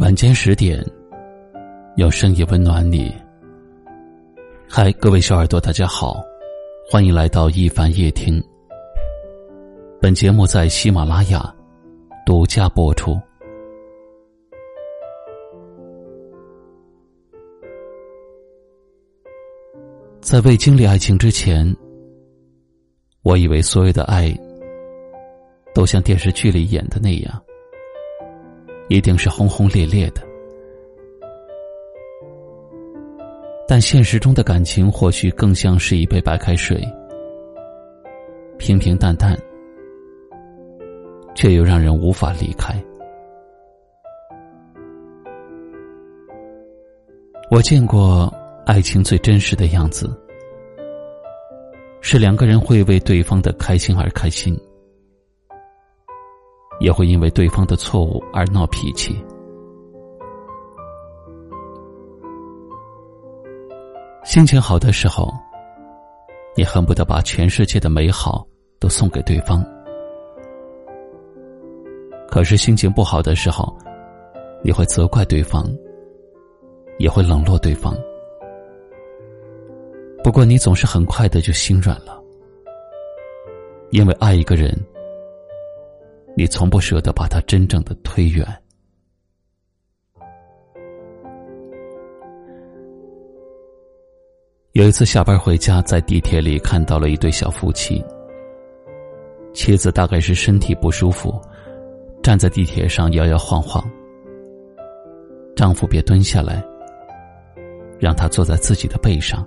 晚间十点，有声音温暖你。嗨，各位小耳朵，大家好，欢迎来到一凡夜听。本节目在喜马拉雅独家播出。在未经历爱情之前，我以为所有的爱都像电视剧里演的那样。一定是轰轰烈烈的，但现实中的感情或许更像是一杯白开水，平平淡淡，却又让人无法离开。我见过爱情最真实的样子，是两个人会为对方的开心而开心。也会因为对方的错误而闹脾气。心情好的时候，你恨不得把全世界的美好都送给对方；可是心情不好的时候，你会责怪对方，也会冷落对方。不过，你总是很快的就心软了，因为爱一个人。你从不舍得把他真正的推远。有一次下班回家，在地铁里看到了一对小夫妻。妻子大概是身体不舒服，站在地铁上摇摇晃晃。丈夫别蹲下来，让她坐在自己的背上。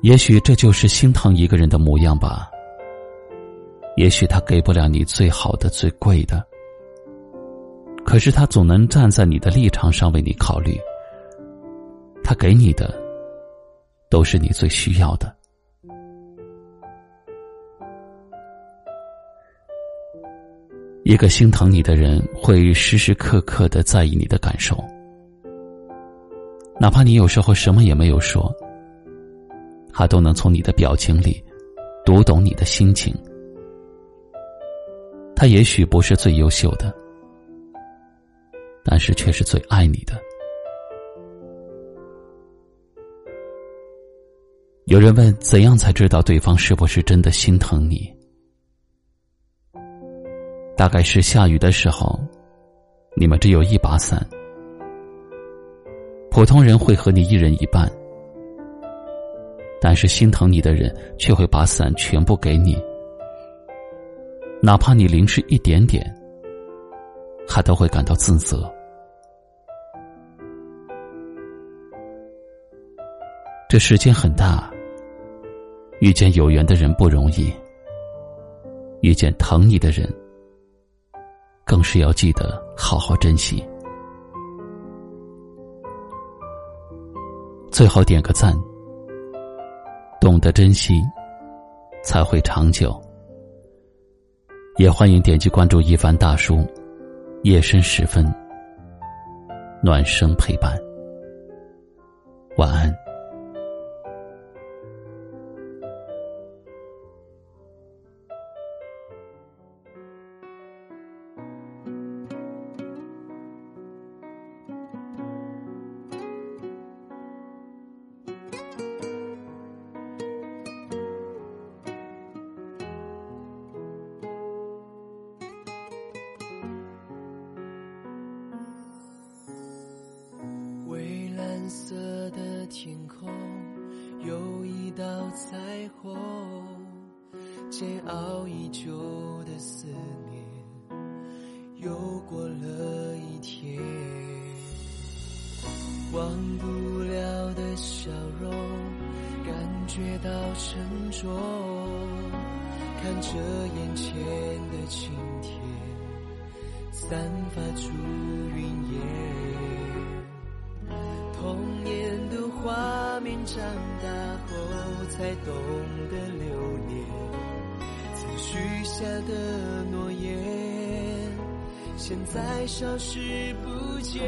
也许这就是心疼一个人的模样吧。也许他给不了你最好的、最贵的，可是他总能站在你的立场上为你考虑。他给你的，都是你最需要的。一个心疼你的人，会时时刻刻的在意你的感受，哪怕你有时候什么也没有说，他都能从你的表情里读懂你的心情。他也许不是最优秀的，但是却是最爱你的。有人问：怎样才知道对方是不是真的心疼你？大概是下雨的时候，你们只有一把伞，普通人会和你一人一半，但是心疼你的人却会把伞全部给你。哪怕你淋湿一点点，他都会感到自责。这世间很大，遇见有缘的人不容易，遇见疼你的人，更是要记得好好珍惜。最好点个赞，懂得珍惜，才会长久。也欢迎点击关注一凡大叔，夜深时分，暖声陪伴，晚安。色的天空有一道彩虹，煎熬已久的思念又过了一天，忘不了的笑容，感觉到沉重，看着眼前的晴天，散发出云烟。画面，长大后才懂得留恋。曾许下的诺言，现在消失不见。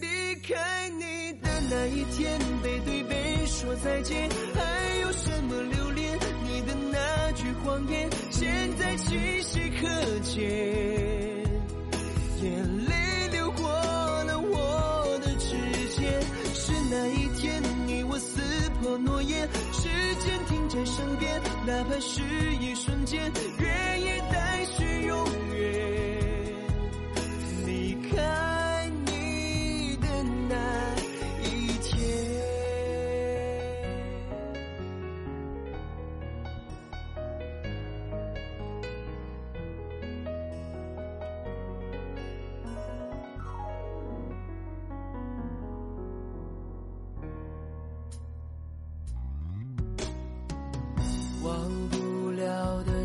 离开你的那一天，背对背说再见，还有什么留恋？你的那句谎言。现在清晰可见，时间停在身边，哪怕是一瞬间，愿意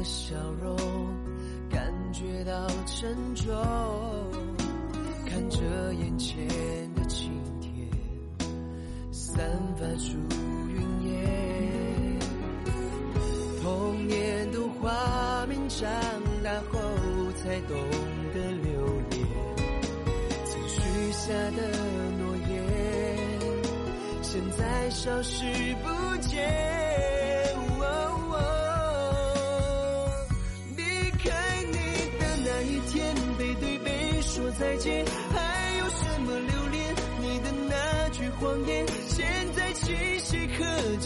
笑容，感觉到沉重。看着眼前的晴天，散发出云烟。童年的画面，长大后才懂得留恋。曾许下的诺言，现在消失不见。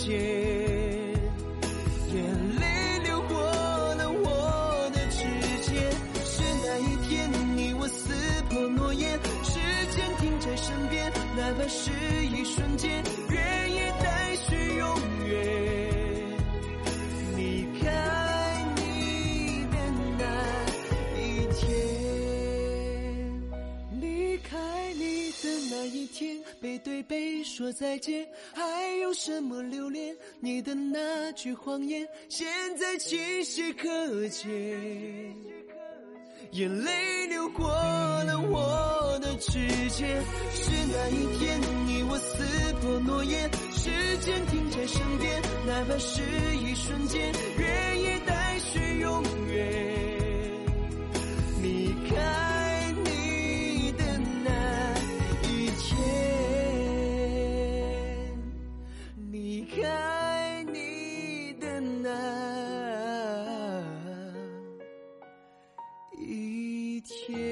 眼泪流过了我的指尖，是那一天你我撕破诺言，时间停在身边，哪怕是一瞬间，愿意带去永远。离开你的那一天，离开你的那一天，背对背说再见，还有什么留恋？你的那句谎言，现在清晰可见。眼泪流过了我的指尖，是那一天你我撕破诺言，时间停在身边，哪怕是一瞬间，天。